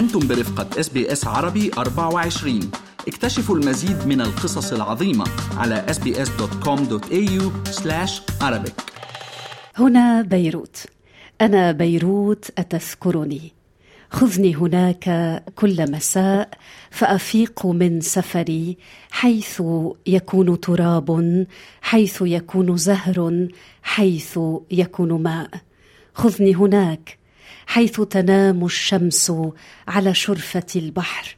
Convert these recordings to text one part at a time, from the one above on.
أنتم برفقة SBS عربي 24 اكتشفوا المزيد من القصص العظيمة على sbs.com.au arabic. هنا بيروت. أنا بيروت أتذكرني. خذني هناك كل مساء فأفيق من سفري حيث يكون تراب حيث يكون زهر حيث يكون ماء. خذني هناك. حيث تنام الشمس على شرفة البحر.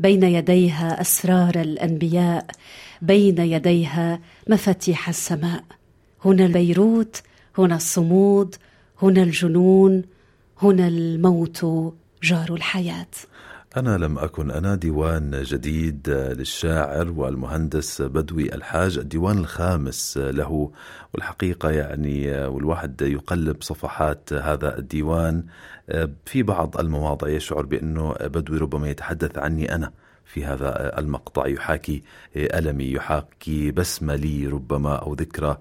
بين يديها أسرار الأنبياء بين يديها مفاتيح السماء. هنا بيروت هنا الصمود هنا الجنون هنا الموت جار الحياة. أنا لم أكن أنا ديوان جديد للشاعر والمهندس بدوي الحاج الديوان الخامس له. والحقيقة يعني والواحد يقلب صفحات هذا الديوان في بعض المواضع يشعر بأنه بدوي ربما يتحدث عني أنا. في هذا المقطع. يحاكي ألمي يحاكي بسمة لي ربما أو ذكرى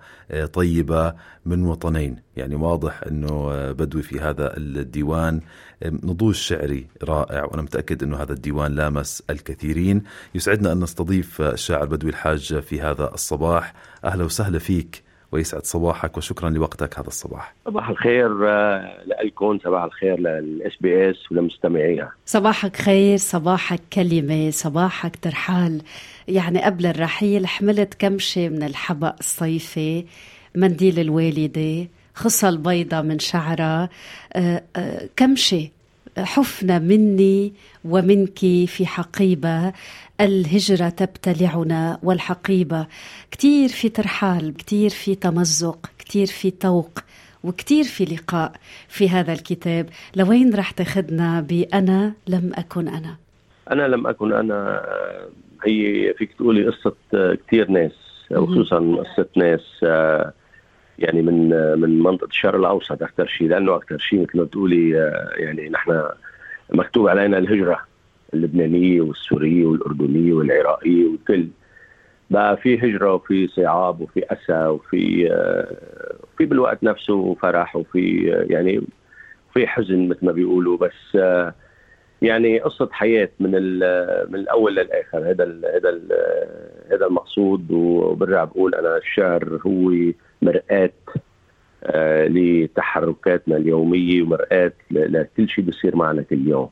طيبة من وطنين. يعني واضح أنه بدوي في هذا الديوان نضوج شعري رائع وأنا متأكد أنه هذا الديوان لامس الكثيرين. يسعدنا أن نستضيف الشاعر بدوي الحاج في هذا الصباح. أهلا وسهلا فيك. ويسعد صباحك وشكرا لوقتك هذا الصباح. صباح الخير آه، لكم صباح الخير لل SBS ولمستمعيها صباحك خير صباحك كلمة صباحك ترحال. يعني قبل الرحيل حملت كمشة من الحبق الصيفي منديل الوالدة خصل بيضة من شعرها. آه، آه، كمشة حفنة مني ومنك في حقيبة. الهجرة تبتلعنا والحقيبة. كتير في ترحال كتير في تمزق كتير في طوق وكتير في لقاء في هذا الكتاب. لوين رح تاخذنا بأنا لم أكن أنا؟ أنا لم أكن أنا. هي فيك تقولي قصة كتير ناس وخصوصا قصة ناس يعني من من منطقة الشرق الأوسط أكثر شيء لأنه أكثر شيء مثل ما بتقولي يعني نحن مكتوب علينا الهجرة اللبنانية والسورية والأردنية والعراقية والكل بقى في هجرة وفي صعاب وفي أسى وفي في بالوقت نفسه فرح وفي يعني في حزن مثل ما بيقولوا. بس يعني قصة حياة من من الأول للآخر هذا هذا هذا المقصود. وبرجع بقول أنا الشعر هو مرآة آه لتحركاتنا اليومية ومرآة لكل شيء بيصير معنا كل يوم.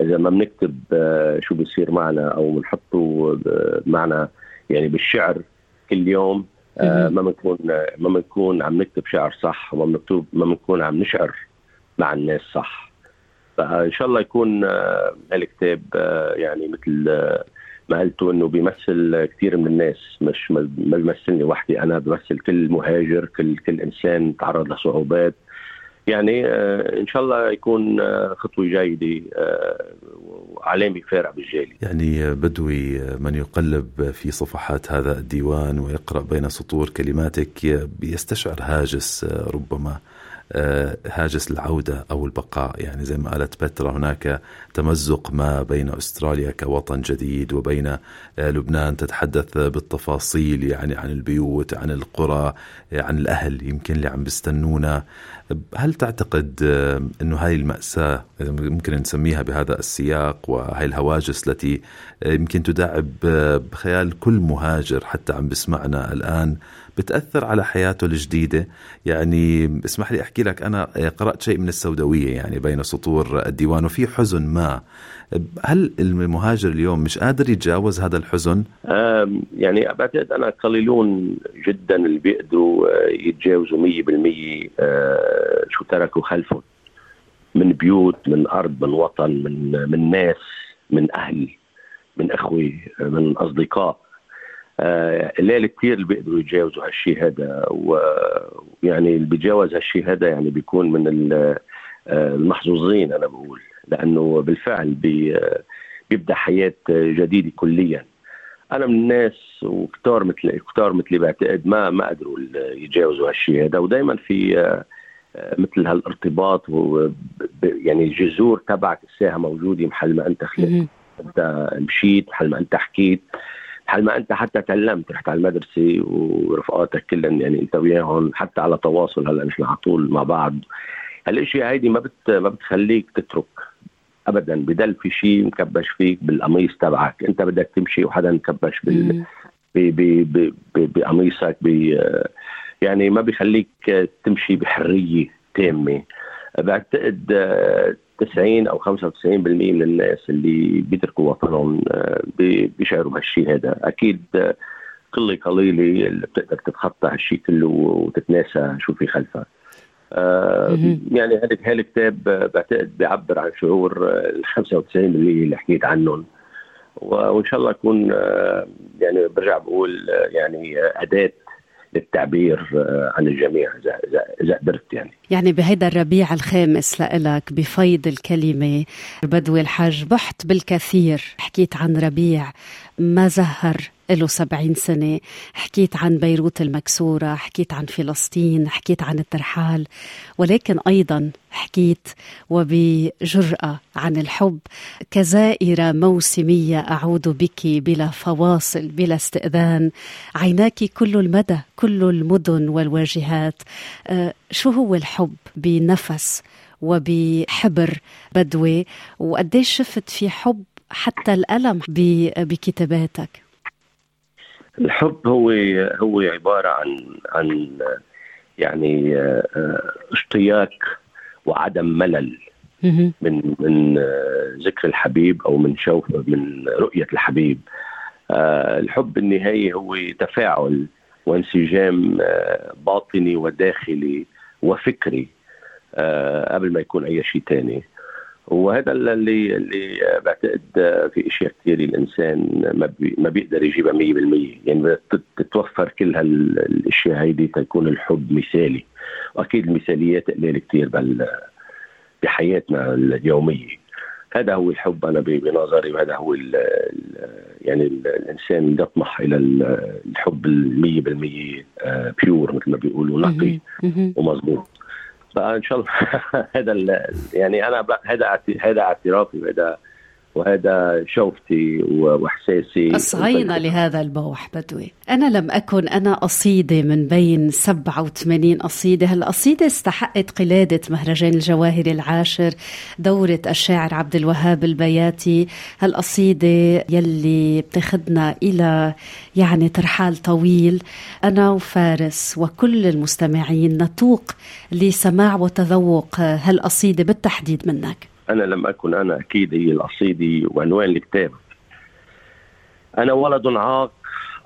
إذا ما بنكتب آه شو بيصير معنا أو بنحطه معنا يعني بالشعر كل يوم آه ما بنكون ما بنكون عم نكتب شعر صح وما بنكتب ما بنكون عم نشعر مع الناس صح. فإن شاء الله يكون هالكتاب يعني مثل ما قلتوا إنه بيمثل كثير من الناس مش ما بيمثلني وحدي أنا بيمثل كل مهاجر كل كل إنسان تعرض لصعوبات. يعني إن شاء الله يكون خطوة جيدة وعلامه فارقه بالجالي. يعني بدوي من يقلب في صفحات هذا الديوان ويقرأ بين سطور كلماتك يستشعر هاجس ربما هاجس العودة أو البقاء. يعني زي ما قالت بترا هناك تمزق ما بين أستراليا كوطن جديد وبين لبنان. تتحدث بالتفاصيل يعني عن البيوت عن القرى عن الأهل يمكن اللي عم بيستنونا. هل تعتقد أنه هاي المأساة ممكن نسميها بهذا السياق وهي الهواجس التي يمكن تداعب بخيال كل مهاجر حتى عم بسمعنا الآن بتأثر على حياته الجديدة. يعني اسمح لي أحكي لك أنا قرأت شيء من السوداوية يعني بين سطور الديوان وفي حزن ما. هل المهاجر اليوم مش قادر يتجاوز هذا الحزن؟ يعني بعتقد أنا قليلون جدا اللي بيقدروا يتجاوزوا 100% شو تركوا خلفهم. من بيوت من أرض من وطن من من ناس من أهل من أخوة من أصدقاء. قليل كثير اللي بيقدروا يتجاوزوا هالشيء هذا ويعني اللي بيتجاوز هالشيء هذا يعني بيكون من المحظوظين أنا بقول لأنه بالفعل بي بيبدأ حياة جديدة كليا. أنا من الناس وكتار مثل كتار مثلي بعتقد ما ما قدروا يتجاوزوا هالشيء هذا ودائما في مثل هالارتباط و يعني الجذور تبعك الساعة موجودة محل ما أنت خلقت. أنت مشيت محل ما أنت حكيت. محل ما أنت حتى تعلمت رحت على المدرسة ورفقاتك كلهم يعني أنت وياهم حتى على تواصل هلأ نحن على طول مع بعض. هالإشياء هيدي ما بت ما بتخليك تترك ابدا. بدل في شيء مكبش فيك بالقميص تبعك. أنت بدك تمشي وحدا مكبش بال بقميصك يعني ما بيخليك تمشي بحرية تامة. بعتقد 90 أو 95% من الناس اللي بيتركوا وطنهم بيشعروا بهالشيء هذا. أكيد قله قليلة اللي بتقدر تتخطى هالشيء كله وتتناسى شو في خلفها. آه يعني هذا هالكتاب بعتقد بيعبر عن شعور ال 95% اللي حكيت عنهم. وإن شاء الله يكون آه يعني برجع بقول آه يعني أداة للتعبير آه، عن الجميع إذا قدرت يعني. يعني بهيدا الربيع الخامس لإلك بفيض الكلمة بدوي الحاج بحت بالكثير. حكيت عن ربيع ما زهر له سبعين سنة. حكيت عن بيروت المكسورة حكيت عن فلسطين حكيت عن الترحال ولكن أيضا حكيت وبجرأة عن الحب. كزائرة موسمية أعود بك بلا فواصل بلا استئذان. عيناك كل المدى كل المدن والواجهات. أه شو هو الحب بنفس وبحبر بدوي؟ وقديش شفت في حب حتى الألم بكتاباتك؟ الحب هو هو عبارة عن عن يعني آه، اشتياق وعدم ملل من من آه، ذكر الحبيب أو من شوف من رؤية الحبيب. آه، الحب النهائي هو تفاعل وانسجام باطني وداخلي وفكري قبل ما يكون أي شيء ثاني وهذا اللي اللي بعتقد في أشياء كثير الإنسان ما ما بيقدر يجيبها 100% يعني تتوفر كل هالاشياء هيدي تكون الحب مثالي. وأكيد المثاليات قليلة كثير بحياتنا اليومية. هذا هو الحب أنا بنظري وهذا هو ال يعني الإنسان يطمح إلى الحب ال 100% بيور مثل ما بيقولوا نقي. ومضبوط فإن شاء الله هذا يعني أنا هذا هذا اعترافي وهذا وهذا شوفتي وإحساسي. اصغينا لهذا البوح بدوي أنا لم أكن أنا قصيده من بين 87 قصيده هالقصيده استحقت قلادة مهرجان الجواهر العاشر دورة الشاعر عبد الوهاب البياتي؟ هالقصيده يلي بتاخذنا إلى يعني ترحال طويل؟ أنا وفارس وكل المستمعين نتوق لسماع وتذوق هالقصيده بالتحديد منك. أنا لم أكن أنا أكيد هي القصيدة وعنوان الكتاب. أنا ولد عاق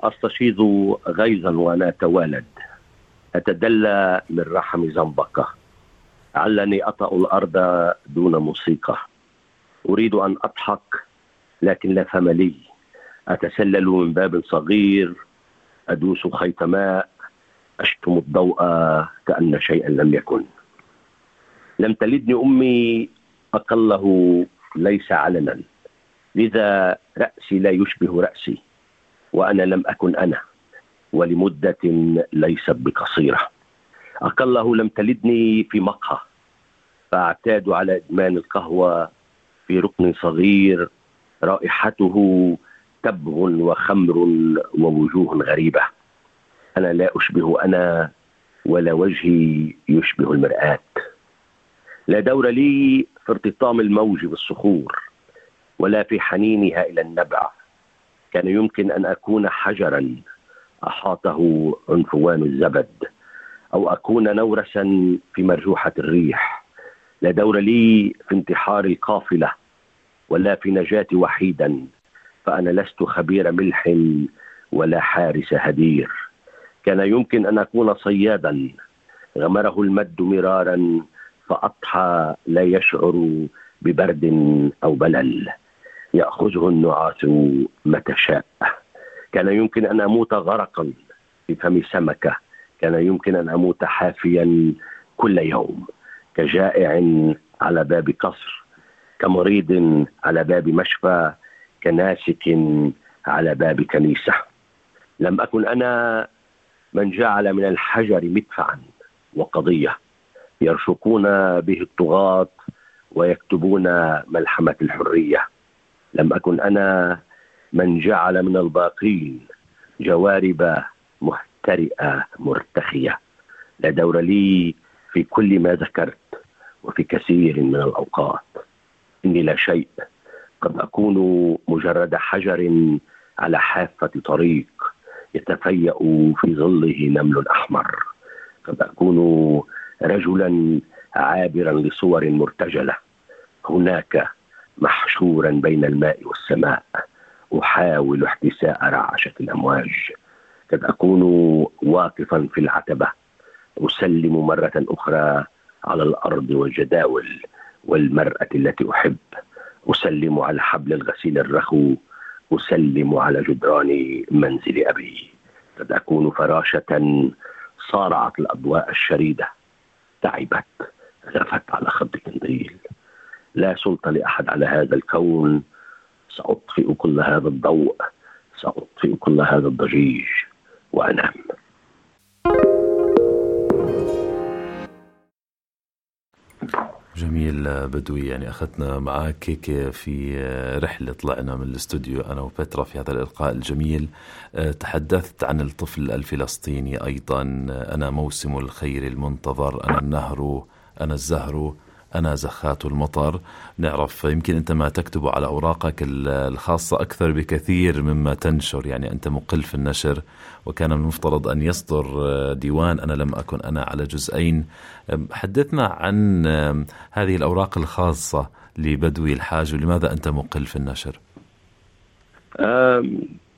أستشيض غيظا وأنا أتوالد أتدلى من رحم زنبقة. علني أطأ الأرض دون موسيقى. أريد أن أضحك لكن لا فم لي. أتسلل من باب صغير أدوس خيط ماء أشتم الضوء كأن شيئا لم يكن. لم تلدني أمي أقله ليس علنا. لذا رأسي لا يشبه رأسي وأنا لم أكن أنا ولمدة ليست بقصيرة. أقله لم تلدني في مقهى فأعتاد على إدمان القهوة في ركن صغير رائحته تبغ وخمر ووجوه غريبة. أنا لا أشبه أنا ولا وجهي يشبه المرآة. لا دور لي في ارتطام الموج بالصخور ولا في حنينها إلى النبع. كان يمكن أن أكون حجرا أحاطه عنفوان الزبد أو أكون نورسا في مرجوحة الريح. لا دور لي في انتحار القافلة ولا في نجاتي وحيدا. فأنا لست خبير ملح ولا حارس هدير. كان يمكن أن أكون صيادا. غمره المد مرارا فأضحى لا يشعر ببرد أو بلل. يأخذه النعاس متى شاء. كان يمكن أن أموت غرقا في فم سمكة. كان يمكن أن أموت حافيا كل يوم. كجائع على باب قصر. كمريض على باب مشفى. كناسك على باب كنيسة. لم أكن أنا من جعل من الحجر مدفعا وقضية. يرشقون به الطغاة ويكتبون ملحمة الحرية. لم أكن أنا من جعل من الباقين جوارب محترئة مرتخية. لا دور لي في كل ما ذكرت وفي كثير من الأوقات. إني لا شيء. قد أكون مجرد حجر على حافة طريق يتفيأ في ظله نمل أحمر. قد أكون رجلا عابرا لصور مرتجلة. هناك محشورا بين الماء والسماء. أحاول احتساء رعشة الأمواج. قد أكون واقفا في العتبة. أسلم مرة أخرى على الأرض والجداول والمرأة التي أحب. أسلم على حبل الغسيل الرخو. أسلم على جدران منزل أبي. قد أكون فراشة صارعت الأضواء الشريدة. تعبت غفت على خد كنديل لا سلطة لأحد على هذا الكون. سأطفئ كل هذا الضوء سأطفئ كل هذا الضجيج. وأنام. جميل بدوي. يعني أخذنا معك هيك في رحلة طلعنا من الاستوديو أنا وبترا في هذا الإلقاء الجميل. تحدثت عن الطفل الفلسطيني أيضا. أنا موسم الخير المنتظر أنا النهر أنا الزهر. أنا زخات المطر. نعرف يمكن أنت ما تكتب على أوراقك الخاصة أكثر بكثير مما تنشر يعني أنت مقل في النشر. وكان من المفترض أن يصدر ديوان. أنا لم أكن أنا على جزئين. حدثنا عن هذه الأوراق الخاصة لبدوي الحاج. ولماذا أنت مقل في النشر؟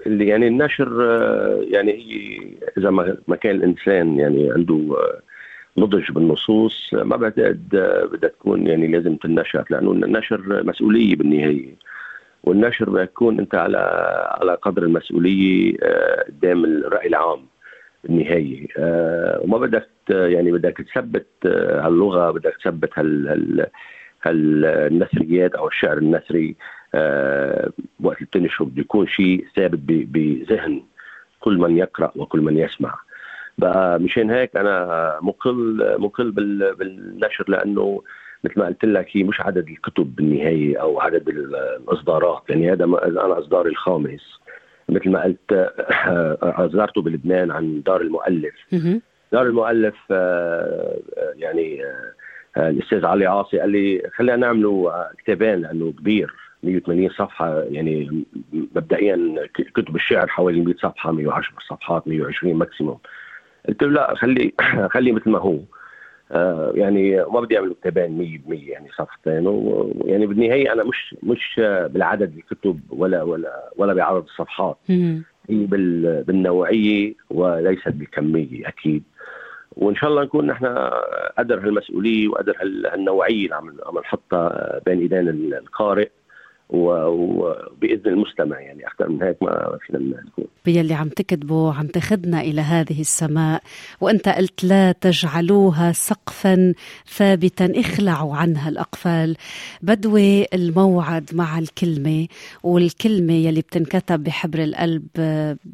يعني النشر يعني هي اذا ما كان الإنسان يعني عنده نضج بالنصوص. ما بعتقد بدها تكون يعني لازم تنشر لأنه النشر مسؤولية بالنهاية. والنشر بيكون أنت على على قدر المسؤولية آه، قدام الرأي العام بالنهاية. آه، وما بدك يعني بدك تثبت آه، هاللغة بدك تثبت هال هالنثريات أو الشعر النثري وقت بتنشره بده يكون شيء ثابت بذهن كل من يقرأ وكل من يسمع. بقى مشان هيك أنا مقل مقل بالنشر لأنه مثل ما قلت لك هي مش عدد الكتب بالنهاية أو عدد الإصدارات يعني هذا أنا إصداري الخامس. مثل ما قلت أصدرته بلبنان عن دار المؤلف. دار المؤلف آه، آه، يعني آه، الأستاذ علي عاصي قال لي خلينا نعمله كتابين لأنه كبير 180 صفحة يعني مبدئيا كتب الشعر حوالي 100 صفحة 110 صفحات 120 ماكسيموم قلت له لا خلي خلي مثل ما هو. آه يعني ما بدي أعمل كتابين 100% يعني صفحتين ويعني بالنهاية أنا مش مش بالعدد الكتب ولا ولا ولا بعدد الصفحات. هي بالنوعية وليست بالكميه أكيد. وإن شاء الله نكون نحن قدر هالمسؤولية وقدر هالنوعية اللي عم نحطها بين إيدين القارئ وباذن المستمع يعني أكثر من هيك ما فينا نكون. باللي عم تكتبه عم تاخذنا إلى هذه السماء. وأنت قلت لا تجعلوها سقفا ثابتا اخلعوا عنها الأقفال. بدوي الموعد مع الكلمة والكلمة يلي بتنكتب بحبر القلب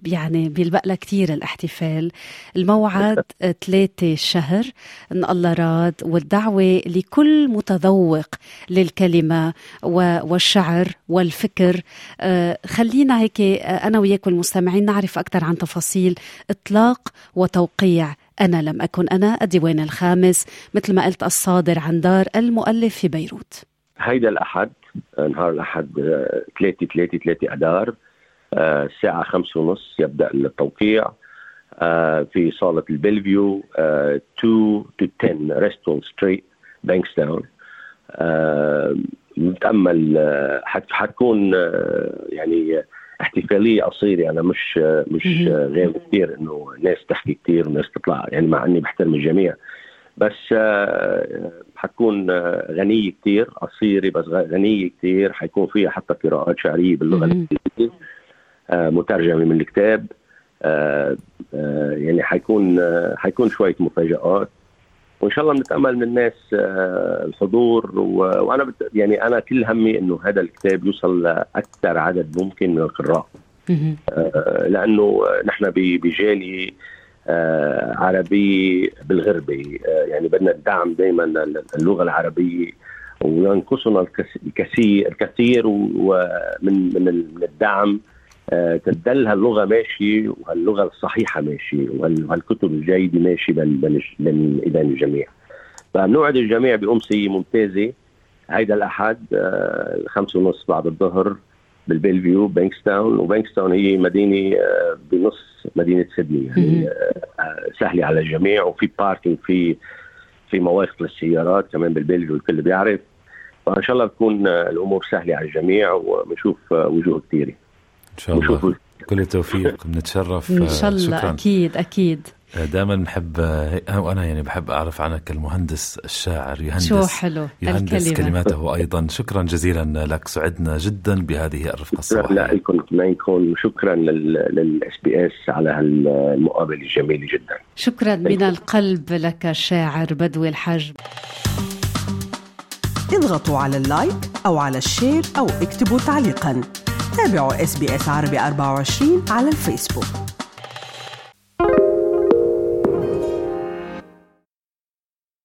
يعني بيلبق لها كثير الاحتفال. الموعد ثلاثة شهر إن الله راد. والدعوة لكل متذوق للكلمة والشعر والفكر. آه، خلينا هيك آه، أنا وياك والمستمعين نعرف أكثر عن تفاصيل إطلاق وتوقيع أنا لم أكن أنا الديوان الخامس مثل ما قلت الصادر عن دار المؤلف في بيروت. هيدا الأحد نهار الأحد 3 3 3 أدار الساعة خمسة ونص يبدأ التوقيع آه، في صالة البلفيو 2 to 10 Restwell Street بانكستاون نتأمل آه، حتكون آه، يعني احتفالية قصيرة أنا مش آه، مش غير كثير إنه ناس تحكي كثير وناس تطلع يعني مع إني بحترم الجميع. بس حتكون غنية كثير قصيرة بس غنية كثير حيكون فيها حتى قراءات شعرية باللغة الإنجليزية مترجمة من الكتاب يعني حيكون حيكون شوية مفاجآت. وإن شاء الله بنتأمل من الناس آه، الحضور وأنا بت... يعني أنا كل همي إنه هذا الكتاب يوصل لأكثر عدد ممكن من القراء. آه، لأنه نحن بجاليه آه، عربيه بالغربه يعني بدنا الدعم دائما اللغة العربية. وينقصنا الكثير الكثير ومن من الدعم. تضل هاللغة ماشي وهاللغه الصحيحة ماشي وهالكتب الجيدة ماشي بين بين الجميع. فنوعد الجميع بامسيه ممتازة. هيدا الأحد الخمسة ونص بعد الظهر بالبيلفيو بانكستاون وبانكستاون هي مدينة بنص مدينة سيدني. يعني سهلة على الجميع وفي parking في في مواقف للسيارات كمان بالبيلفيو الكل بيعرف. فإن شاء الله تكون الأمور سهلة على الجميع وبنشوف وجوه كثيره إن شاء الله. كل التوفيق. بنتشرف إن شاء الله. شكرا. أكيد أكيد. دائما بحب وأنا يعني بحب أعرف عنك المهندس الشاعر يهندس شو حلو. يهندس الكلمة. كلماته أيضا. شكرا جزيلا لك. سعدنا جدا بهذه الرفقة الصباحية. شكرا لكم اثنينكم وشكرا لل SBS على هالمقابله الجميله جدا. شكرا من القلب لك الشاعر بدوي الحاج اضغطوا على ال like أو على ال share أو اكتبوا تعليقا. تابعوا SBS عربي 24 على الفيسبوك.